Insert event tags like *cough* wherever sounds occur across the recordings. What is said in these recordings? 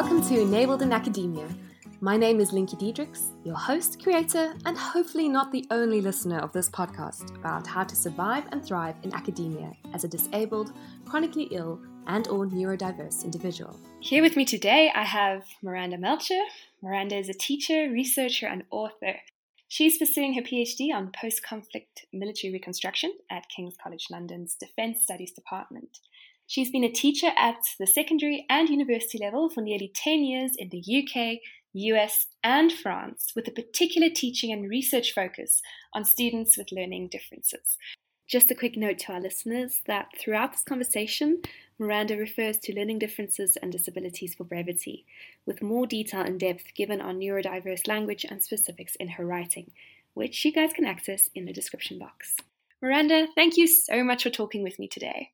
Welcome to Enabled in Academia. My name is Linky Diedrichs, your host, creator, and hopefully not the only listener of this podcast about how to survive and thrive in academia as a disabled, chronically ill, and or neurodiverse individual. Here with me today, I have Miranda Melcher. Miranda is a teacher, researcher, and author. She's pursuing her PhD on post conflict military reconstruction at King's College London's Defence Studies Department. She's been a teacher at the secondary and university level for nearly 10 years in the UK, US, and France, with a particular teaching and research focus on students with learning differences. Just a quick note to our listeners that throughout this conversation, Miranda refers to learning differences and disabilities for brevity, with more detail and depth given on neurodiverse language and specifics in her writing, which you guys can access in the description box. Miranda, thank you so much for talking with me today.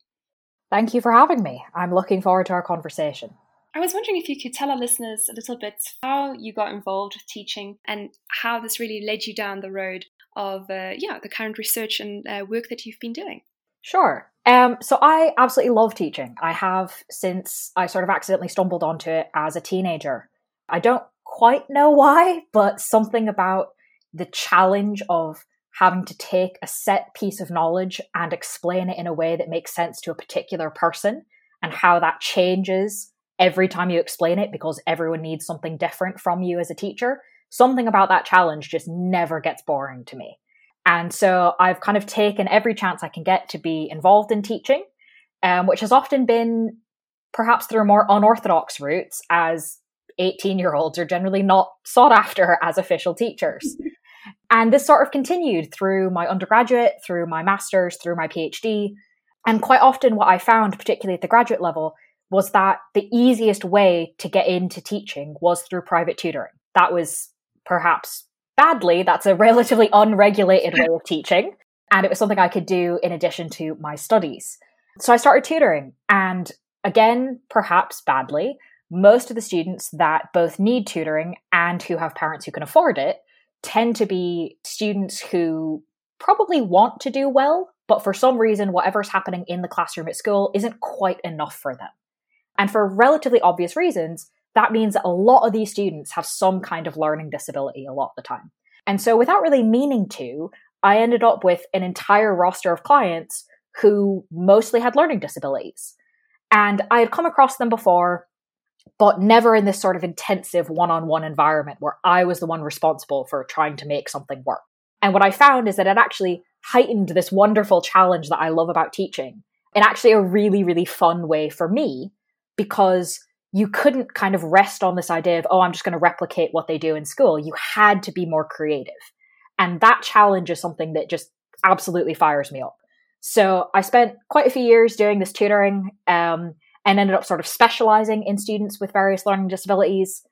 Thank you for having me. I'm looking forward to our conversation. I was wondering if you could tell our listeners a little bit how you got involved with teaching and how this really led you down the road of uh, yeah the current research and uh, work that you've been doing. Sure. Um, so I absolutely love teaching. I have since I sort of accidentally stumbled onto it as a teenager. I don't quite know why, but something about the challenge of having to take a set piece of knowledge and explain it in a way that makes sense to a particular person and how that changes every time you explain it because everyone needs something different from you as a teacher. Something about that challenge just never gets boring to me. And so I've kind of taken every chance I can get to be involved in teaching, um, which has often been perhaps through more unorthodox routes, as 18 year olds are generally not sought after as official teachers. *laughs* And this sort of continued through my undergraduate, through my master's, through my PhD. And quite often, what I found, particularly at the graduate level, was that the easiest way to get into teaching was through private tutoring. That was perhaps badly, that's a *laughs* relatively unregulated way of teaching. And it was something I could do in addition to my studies. So I started tutoring. And again, perhaps badly, most of the students that both need tutoring and who have parents who can afford it tend to be students who probably want to do well, but for some reason, whatever's happening in the classroom at school isn't quite enough for them. And for relatively obvious reasons, that means that a lot of these students have some kind of learning disability a lot of the time. And so, without really meaning to, I ended up with an entire roster of clients who mostly had learning disabilities. And I had come across them before but never in this sort of intensive one on one environment where I was the one responsible for trying to make something work. And what I found is that it actually heightened this wonderful challenge that I love about teaching in actually a really, really fun way for me because you couldn't kind of rest on this idea of, oh, I'm just going to replicate what they do in school. You had to be more creative. And that challenge is something that just absolutely fires me up. So I spent quite a few years doing this tutoring. Um, and ended up sort of specializing in students with various learning disabilities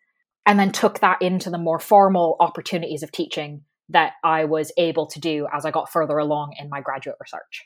and then took that into the more formal opportunities of teaching that I was able to do as I got further along in my graduate research.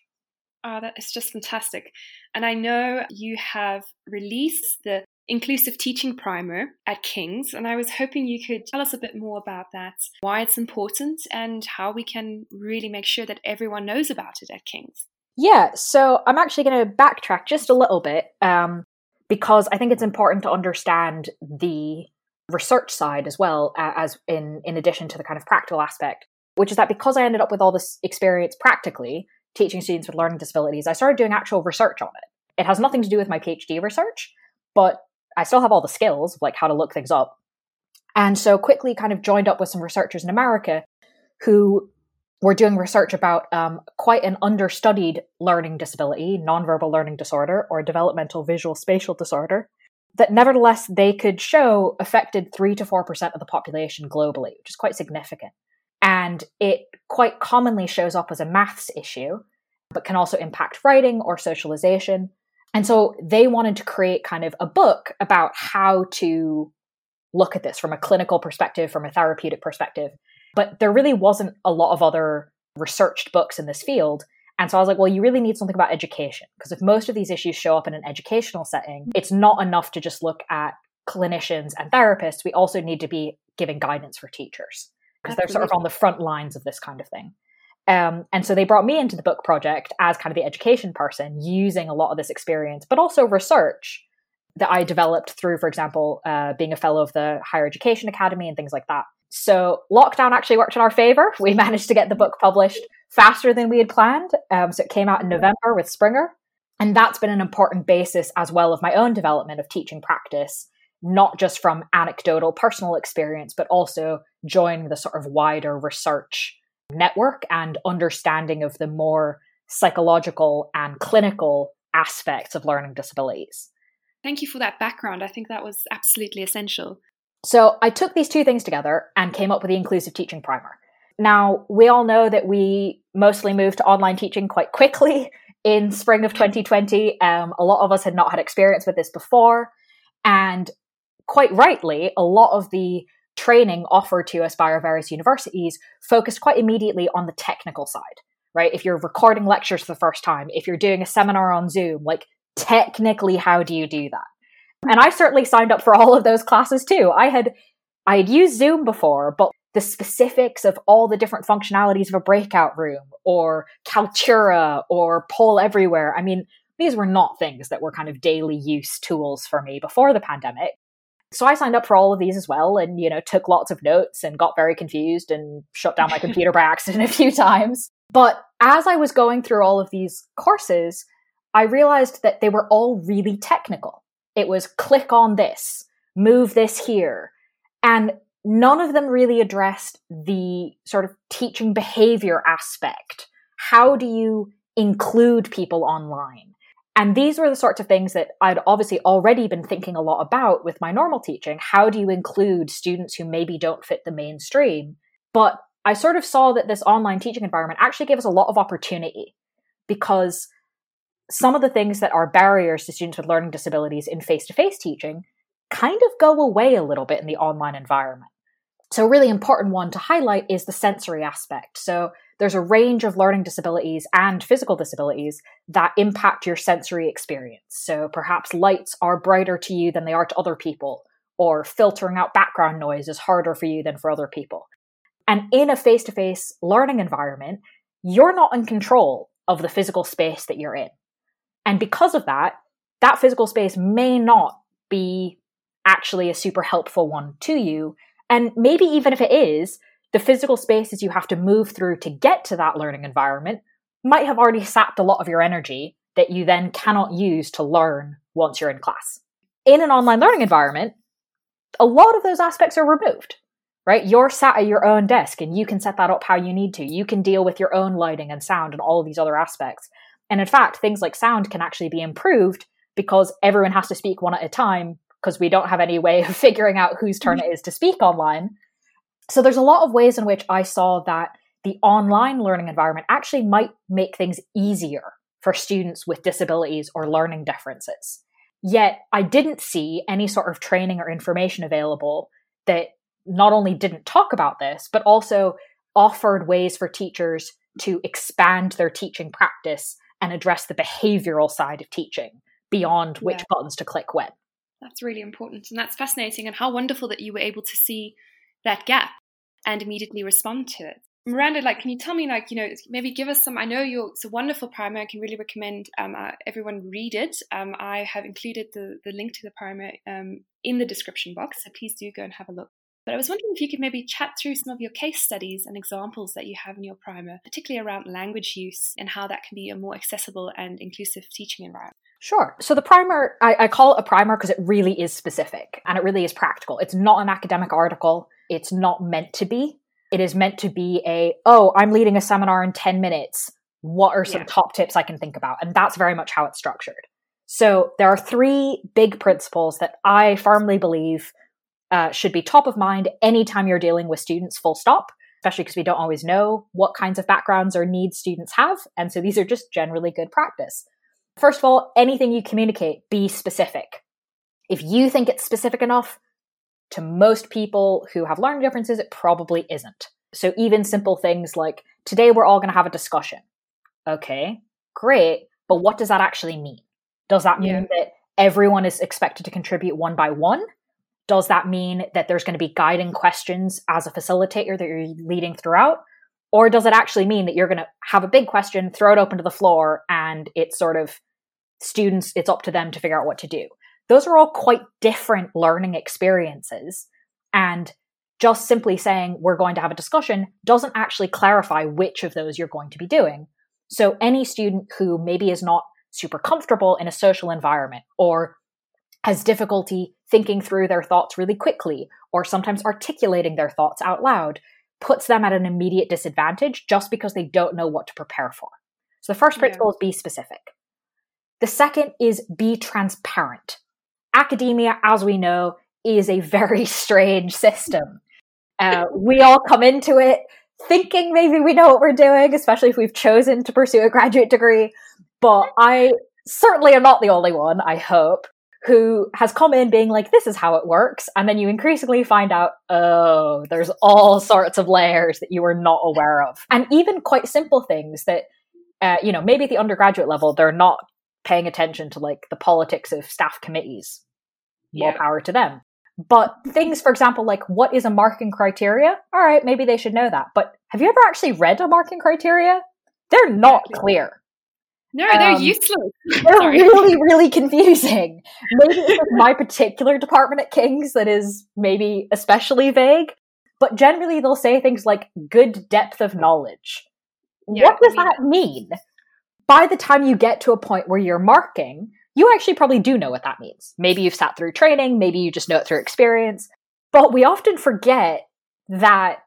Oh, that is just fantastic. And I know you have released the Inclusive Teaching Primer at King's, and I was hoping you could tell us a bit more about that, why it's important, and how we can really make sure that everyone knows about it at King's. Yeah, so I'm actually going to backtrack just a little bit um, because I think it's important to understand the research side as well as in in addition to the kind of practical aspect, which is that because I ended up with all this experience practically teaching students with learning disabilities, I started doing actual research on it. It has nothing to do with my PhD research, but I still have all the skills, like how to look things up. And so quickly kind of joined up with some researchers in America who we're doing research about um, quite an understudied learning disability, nonverbal learning disorder, or developmental visual spatial disorder, that nevertheless they could show affected 3 to 4% of the population globally, which is quite significant. And it quite commonly shows up as a maths issue, but can also impact writing or socialization. And so they wanted to create kind of a book about how to look at this from a clinical perspective, from a therapeutic perspective, but there really wasn't a lot of other researched books in this field. And so I was like, well, you really need something about education. Because if most of these issues show up in an educational setting, it's not enough to just look at clinicians and therapists. We also need to be giving guidance for teachers because they're sort of on the front lines of this kind of thing. Um, and so they brought me into the book project as kind of the education person using a lot of this experience, but also research that I developed through, for example, uh, being a fellow of the Higher Education Academy and things like that. So lockdown actually worked in our favor. *laughs* We managed to get the book published faster than we had planned. Um, so it came out in November with Springer. And that's been an important basis as well of my own development of teaching practice, not just from anecdotal personal experience, but also joining the sort of wider research network and understanding of the more psychological and clinical aspects of learning disabilities. Thank you for that background. I think that was absolutely essential. So I took these two things together and came up with the inclusive teaching primer. Now, we all know that we mostly moved to online teaching quite quickly *laughs* in spring of 2020. Um, a lot of us had not had experience with this before. And quite rightly, a lot of the training offered to us by our various universities focused quite immediately on the technical side, right? If you're recording lectures for the first time, if you're doing a seminar on Zoom, like technically, how do you do that? And I certainly signed up for all of those classes too. I had I had used Zoom before, but the specifics of all the different functionalities of a breakout room or Kaltura or Poll Everywhere, I mean, these were not things that were kind of daily use tools for me before the pandemic. So I signed up for all of these as well and, you know, took lots of notes and got very confused and shut down my *laughs* computer by accident a few times. But as I was going through all of these courses, I realized that they were all really technical. It was click on this, move this here. And none of them really addressed the sort of teaching behavior aspect. How do you include people online? And these were the sorts of things that I'd obviously already been thinking a lot about with my normal teaching. How do you include students who maybe don't fit the mainstream? But I sort of saw that this online teaching environment actually gave us a lot of opportunity because some of the things that are barriers to students with learning disabilities in face to face teaching kind of go away a little bit in the online environment. So, a really important one to highlight is the sensory aspect. So, there's a range of learning disabilities and physical disabilities that impact your sensory experience. So, perhaps lights are brighter to you than they are to other people, or filtering out background noise is harder for you than for other people. And in a face to face learning environment, you're not in control of the physical space that you're in. And because of that, that physical space may not be actually a super helpful one to you. And maybe even if it is, the physical spaces you have to move through to get to that learning environment might have already sapped a lot of your energy that you then cannot use to learn once you're in class. In an online learning environment, a lot of those aspects are removed, right? You're sat at your own desk and you can set that up how you need to. You can deal with your own lighting and sound and all of these other aspects. And in fact, things like sound can actually be improved because everyone has to speak one at a time because we don't have any way *laughs* of figuring out whose turn mm-hmm. it is to speak online. So there's a lot of ways in which I saw that the online learning environment actually might make things easier for students with disabilities or learning differences. Yet I didn't see any sort of training or information available that not only didn't talk about this, but also offered ways for teachers to expand their teaching practice and address the behavioral side of teaching beyond which yeah. buttons to click when. That's really important. And that's fascinating. And how wonderful that you were able to see that gap and immediately respond to it. Miranda, like, can you tell me, like, you know, maybe give us some? I know you're it's a wonderful primer. I can really recommend um, uh, everyone read it. Um, I have included the the link to the primer um, in the description box, so please do go and have a look. But I was wondering if you could maybe chat through some of your case studies and examples that you have in your primer, particularly around language use and how that can be a more accessible and inclusive teaching environment. Sure. So the primer, I, I call it a primer because it really is specific and it really is practical. It's not an academic article. It's not meant to be. It is meant to be a, oh, I'm leading a seminar in 10 minutes. What are some yeah. top tips I can think about? And that's very much how it's structured. So there are three big principles that I firmly believe uh, should be top of mind anytime you're dealing with students, full stop, especially because we don't always know what kinds of backgrounds or needs students have. And so these are just generally good practice. First of all, anything you communicate, be specific. If you think it's specific enough, to most people who have learning differences, it probably isn't. So even simple things like, today we're all going to have a discussion. Okay, great. But what does that actually mean? Does that mean yeah. that everyone is expected to contribute one by one? Does that mean that there's going to be guiding questions as a facilitator that you're leading throughout? Or does it actually mean that you're going to have a big question, throw it open to the floor, and it's sort of students, it's up to them to figure out what to do? those are all quite different learning experiences. And just simply saying we're going to have a discussion doesn't actually clarify which of those you're going to be doing. So any student who maybe is not super comfortable in a social environment or has difficulty thinking through their thoughts really quickly or sometimes articulating their thoughts out loud puts them at an immediate disadvantage just because they don't know what to prepare for. So the first principle yeah. is be specific. The second is be transparent. Academia, as we know, is a very *laughs* strange system. Uh, we all come into it thinking maybe we know what we're doing, especially if we've chosen to pursue a graduate degree. But I certainly am not the only one, I hope, who has come in being like, this is how it works. And then you increasingly find out, oh, there's all sorts of layers that you were not aware of. And even quite simple things that, uh, you know, maybe at the undergraduate level, they're not paying attention to like the politics of staff committees. More yeah. power to them. But things, for example, like what is a marking criteria? All right, maybe they should know that. But have you ever actually read a marking criteria? They're not clear. No, they're um, useless. *laughs* They're Sorry. really, really confusing. Maybe it's my particular department at King's that is maybe especially vague. But generally, they'll say things like good depth of knowledge. Yeah, what does I mean, that mean? By the time you get to a point where you're marking, you actually probably do know what that means. Maybe you've sat through training, maybe you just know it through experience. But we often forget that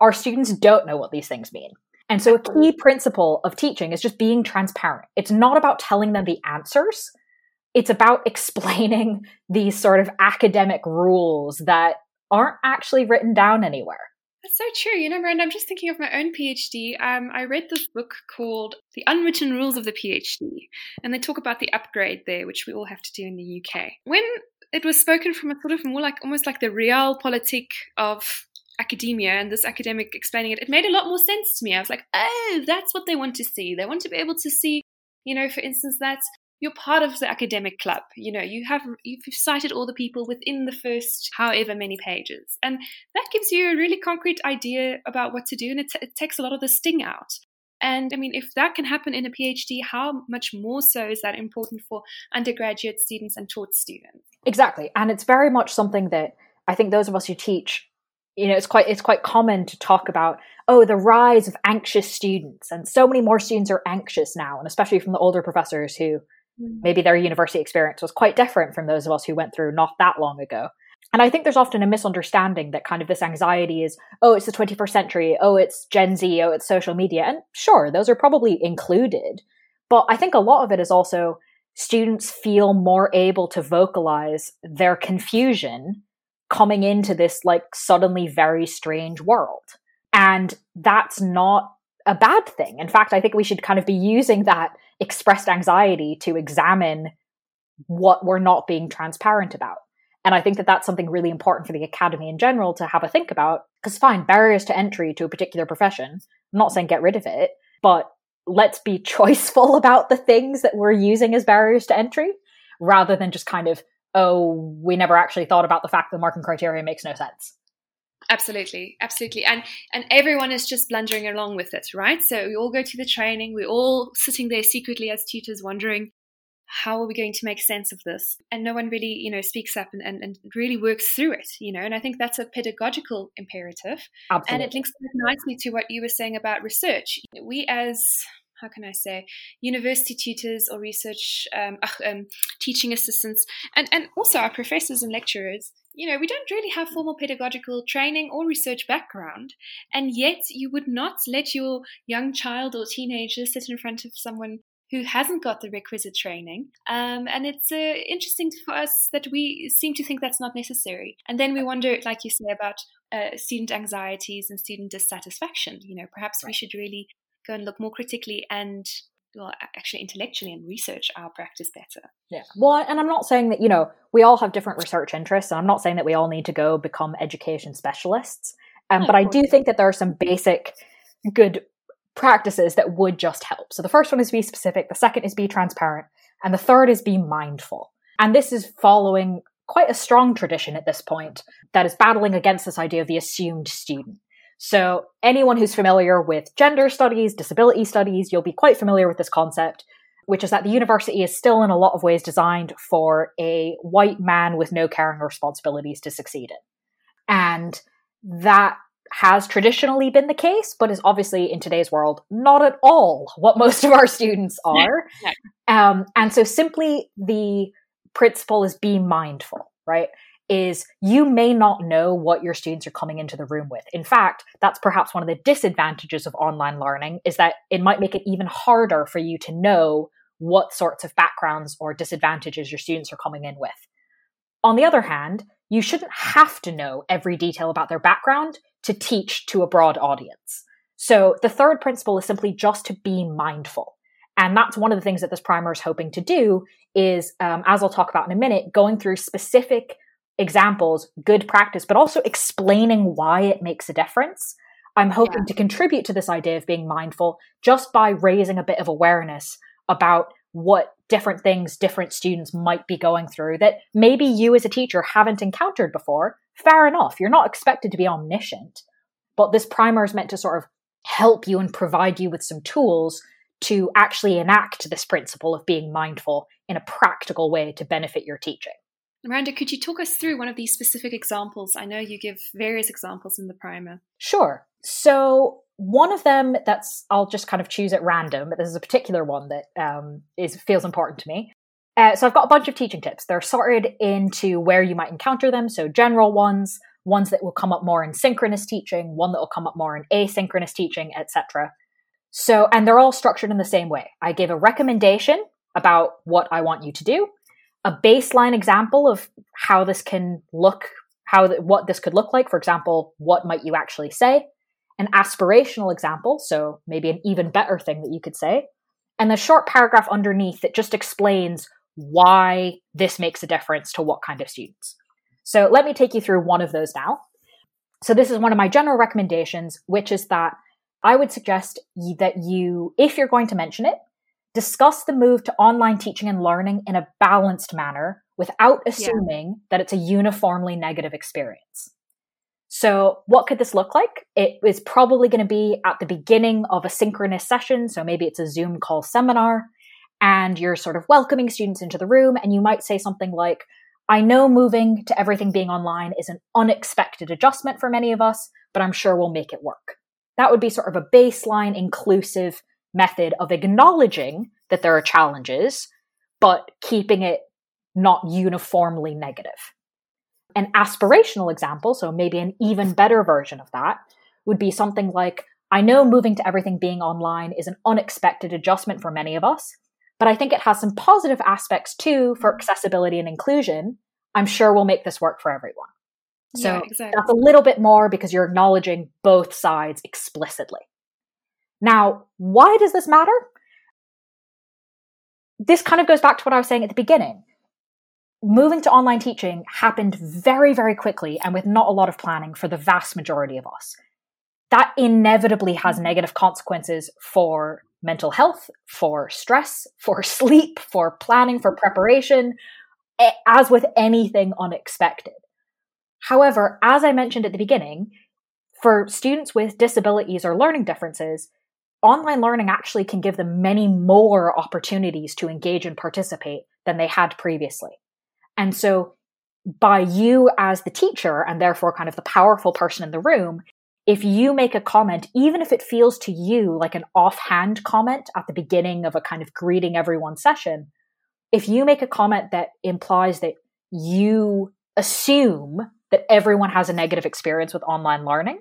our students don't know what these things mean. And so a key principle of teaching is just being transparent. It's not about telling them the answers. It's about *laughs* explaining these sort of academic rules that aren't actually written down anywhere. That's so true. You know, Miranda, I'm just thinking of my own PhD. Um, I read this book called The Unwritten Rules of the PhD, and they talk about the upgrade there, which we all have to do in the UK. When it was spoken from a sort of more like almost like the realpolitik of academia and this academic explaining it, it made a lot more sense to me. I was like, oh, that's what they want to see. They want to be able to see, you know, for instance, that you're part of the academic club. You know, you have you've cited all the people within the first however many pages, and that gives you a really concrete idea about what to do, and it, t- it takes a lot of the sting out. And I mean, if that can happen in a PhD, how much more so is that important for undergraduate students and taught students? Exactly, and it's very much something that I think those of us who teach you know it's quite it's quite common to talk about oh the rise of anxious students and so many more students are anxious now and especially from the older professors who Mm. maybe their university experience was quite different from those of us who went through not that long ago. And I think there's often a misunderstanding that kind of this anxiety is, oh, it's the 21st century, oh, it's Gen Z, oh, it's social media. And sure, those are probably included. But I think a lot of it is also students feel more able to vocalize their confusion coming into this like suddenly very strange world. And that's not a bad thing. In fact, I think we should kind of be using that expressed anxiety to examine what we're not being transparent about. And I think that that's something really important for the academy in general to have a think about. Because, fine, barriers to entry to a particular profession, I'm not saying get rid of it, but let's be *laughs* choiceful about the things that we're using as barriers to entry rather than just kind of, oh, we never actually thought about the fact that the marking criteria makes no sense. Absolutely, absolutely, and and everyone is just blundering along with it, right? So we all go to the training, we're all sitting there secretly as tutors, wondering how are we going to make sense of this, and no one really, you know, speaks up and, and, and really works through it, you know. And I think that's a pedagogical imperative, absolutely. and it links nicely to what you were saying about research. We as how can I say, university tutors or research um, um, teaching assistants, and, and also our professors and lecturers, you know, we don't really have formal pedagogical training or research background, and yet you would not let your young child or teenager sit in front of someone who hasn't got the requisite training. Um, and it's uh, interesting for us that we seem to think that's not necessary. And then we wonder, like you say, about uh, student anxieties and student dissatisfaction. You know, perhaps we should really go and look more critically and well, actually intellectually and research our practice better. Yeah. Well, and I'm not saying that, you know, we all have different research interests. And I'm not saying that we all need to go become education specialists. Um, no, but I do think that there are some basic good practices that would just help. So the first one is be specific. The second is be transparent. And the third is be mindful. And this is following quite a strong tradition at this point that is battling against this idea of the assumed student. So, anyone who's familiar with gender studies, disability studies, you'll be quite familiar with this concept. which is that the university is still in a lot of ways designed for a white man with no caring responsibilities to succeed in. And that has traditionally been the case, but is obviously in today's world not at all what most of our students are. Um, and so simply the principle is be mindful, right? Is you may not know what your students are coming into the room with. In fact, that's perhaps one of the disadvantages of online learning is that it might make it even harder for you to know what sorts of backgrounds or disadvantages your students are coming in with. On the other hand, you shouldn't have to know every detail about their background to teach to a broad audience. So the third principle is simply just to be mindful. And that's one of the things that this primer is hoping to do is, um, as I'll talk about in a minute, going through specific examples, good practice, but also explaining why it makes a difference. I'm hoping yeah. to contribute to this idea of being mindful just by raising a bit of awareness about what different things different students might be going through that maybe you as a teacher haven't encountered before. Fair enough. You're not expected to be omniscient, but this primer is meant to sort of help you and provide you with some tools to actually enact this principle of being mindful in a practical way to benefit your teaching. Miranda, could you talk us through one of these specific examples? I know you give various examples in the primer. Sure. So, one of them that's I'll just kind of choose at random, but this is a particular one that um, is feels important to me. Uh, so I've got a bunch of teaching tips. They're sorted into where you might encounter them. So general ones, ones that will come up more in synchronous teaching, one that will come up more in asynchronous teaching, etc. So, and they're all structured in the same way. I give a recommendation about what I want you to do, a baseline example of how this can look, how what this could look like. For example, what might you actually say? An aspirational example, so maybe an even better thing that you could say, and the short paragraph underneath that just explains why this makes a difference to what kind of students. So let me take you through one of those now. So this is one of my general recommendations, which is that I would suggest that you, if you're going to mention it, discuss the move to online teaching and learning in a balanced manner without assuming yeah. that it's a uniformly negative experience. So, what could this look like? It is probably going to be at the beginning of a synchronous session. So, maybe it's a Zoom call seminar, and you're sort of welcoming students into the room, and you might say something like, I know moving to everything being online is an unexpected adjustment for many of us, but I'm sure we'll make it work. That would be sort of a baseline inclusive method of acknowledging that there are challenges, but keeping it not uniformly negative. An aspirational example, so maybe an even better version of that, would be something like I know moving to everything being online is an unexpected adjustment for many of us, but I think it has some positive aspects too for accessibility and inclusion. I'm sure we'll make this work for everyone. So yeah, exactly. that's a little bit more because you're acknowledging both sides explicitly. Now, why does this matter? This kind of goes back to what I was saying at the beginning moving to online teaching happened very, very quickly and with not a lot of planning for the vast majority of us. That inevitably has negative consequences for mental health, for stress, for *laughs* sleep, for planning, for preparation, as with anything unexpected. However, as I mentioned at the beginning, for students with disabilities or learning differences, online learning actually can give them many more opportunities to engage and participate than they had previously. And so by you as the teacher and therefore kind of the powerful person in the room, if you make a comment, even if it feels to you like an offhand comment at the beginning of a kind of greeting everyone session, if you make a comment that implies that you assume that everyone has a negative experience with online learning,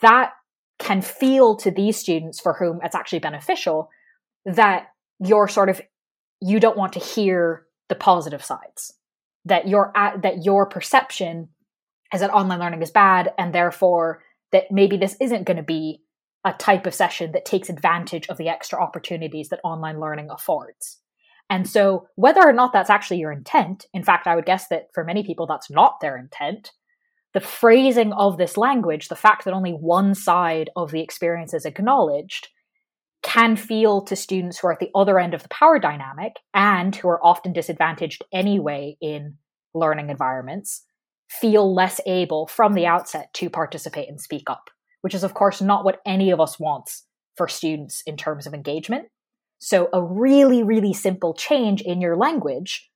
that can feel to these students for whom it's actually beneficial that you're sort of, you don't want to hear the positive sides that your that your perception is that online learning is bad and therefore that maybe this isn't going to be a type of session that takes advantage of the extra opportunities that online learning affords. And so, whether or not that's actually your intent, in fact, I would guess that for many people that's not their intent, the phrasing of this language, the fact that only one side of the experience is acknowledged, can feel to students who are at the other end of the power dynamic and who are often disadvantaged anyway in learning environments feel less able from the outset to participate and speak up, which is, of course, not what any of us wants for students in terms of engagement. So a really, really simple change in your language,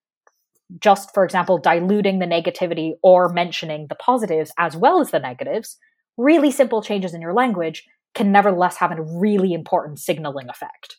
just for example, diluting the negativity or mentioning the positives as well as the negatives, really simple changes in your language can nevertheless have a really important signaling effect.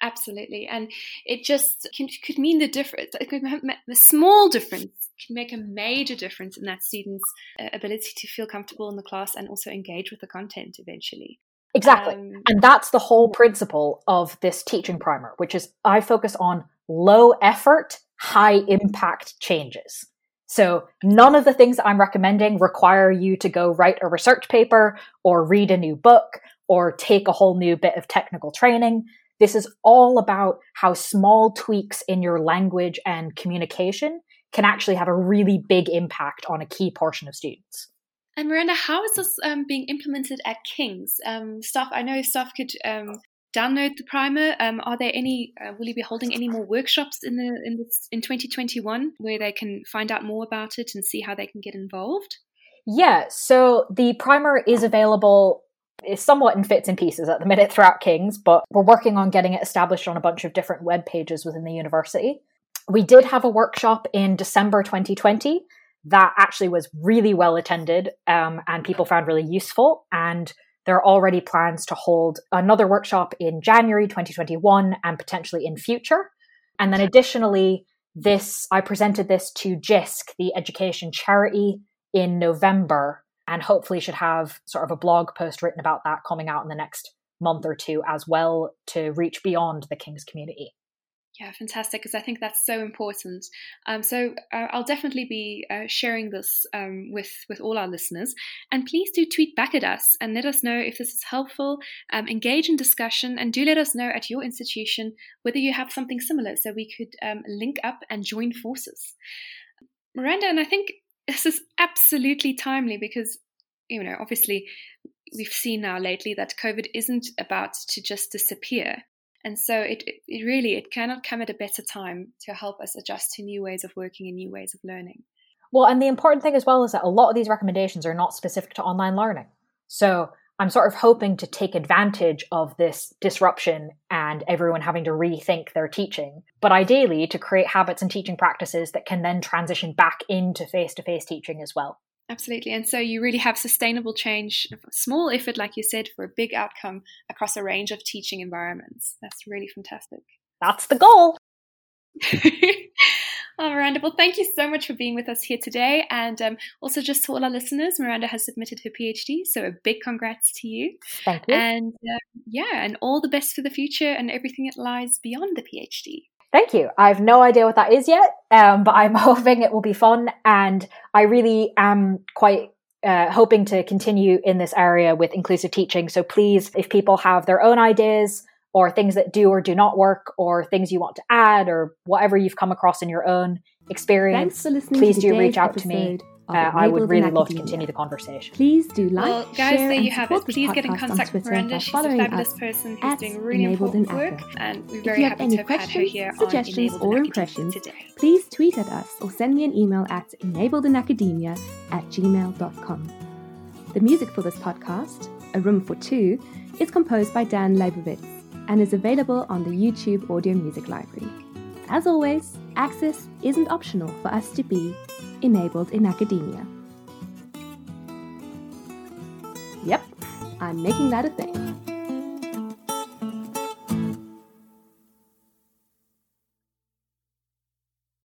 Absolutely. And it just can, could mean the difference, the small difference can make a major difference in that student's uh, ability to feel comfortable in the class and also engage with the content eventually. Exactly. Um, and that's the whole principle of this teaching primer, which is I focus on low effort, high impact changes. So none of the things I'm recommending require you to go write a research paper or read a new book or take a whole new bit of technical training. This is all about how small tweaks in your language and communication can actually have a really big impact on a key portion of students. And Miranda, how is this um, being implemented at King's? Um, staff, I know staff could um, download the primer. Um, are there any? Uh, will you be holding any more workshops in the in this, in 2021 where they can find out more about it and see how they can get involved? Yeah, so the primer is available is somewhat in fits and pieces at the minute throughout King's, but we're working on getting it established on a bunch of different web pages within the university. We did have a workshop in December 2020 that actually was really well attended um, and people found really useful. And there are already plans to hold another workshop in January 2021 and potentially in future. And then additionally, this I presented this to JISC, the education charity, in November, and hopefully should have sort of a blog post written about that coming out in the next month or two as well to reach beyond the King's community. Yeah, fantastic. Because I think that's so important. Um, so uh, I'll definitely be uh, sharing this um, with with all our listeners. And please do tweet back at us and let us know if this is helpful. Um, engage in discussion and do let us know at your institution whether you have something similar, so we could um, link up and join forces. Miranda, and I think this is absolutely timely because you know obviously we've seen now lately that COVID isn't about to just disappear. And so it, it really it cannot come at a better time to help us adjust to new ways of working and new ways of learning. Well, and the important thing as well is that a lot of these recommendations are not specific to online learning. So I'm sort of hoping to take advantage of this disruption and everyone having to rethink their teaching, but ideally to create habits and teaching practices that can then transition back into face to face teaching as well. Absolutely. And so you really have sustainable change, small effort, like you said, for a big outcome across a range of teaching environments. That's really fantastic. That's the goal. *laughs* oh, Miranda, well, thank you so much for being with us here today. And um, also, just to all our listeners, Miranda has submitted her PhD. So, a big congrats to you. Thank you. And uh, yeah, and all the best for the future and everything that lies beyond the PhD. Thank you. I have no idea what that is yet, um, but I'm *laughs* hoping it will be fun. And I really am quite uh, hoping to continue in this area with inclusive teaching. So please, if people have their own ideas or things that do or do not work or things you want to add or whatever you've come across in your own experience, please do reach out to me uh, I would really love to continue the conversation. Please do like, well, guys, share, there you have it. Please get in contact with Miranda. She's a fabulous person who's doing really important work, and we're very happy to have had her here suggestions or impressions, today. please tweet at us or send me an email at enabledinacademia at gmail.com. The music for this podcast, A Room for Two, is composed by Dan Leibovitz and is available on the YouTube Audio Music Library. As always, access isn't optional for us to be enabled in academia. Yep, I'm making that a thing.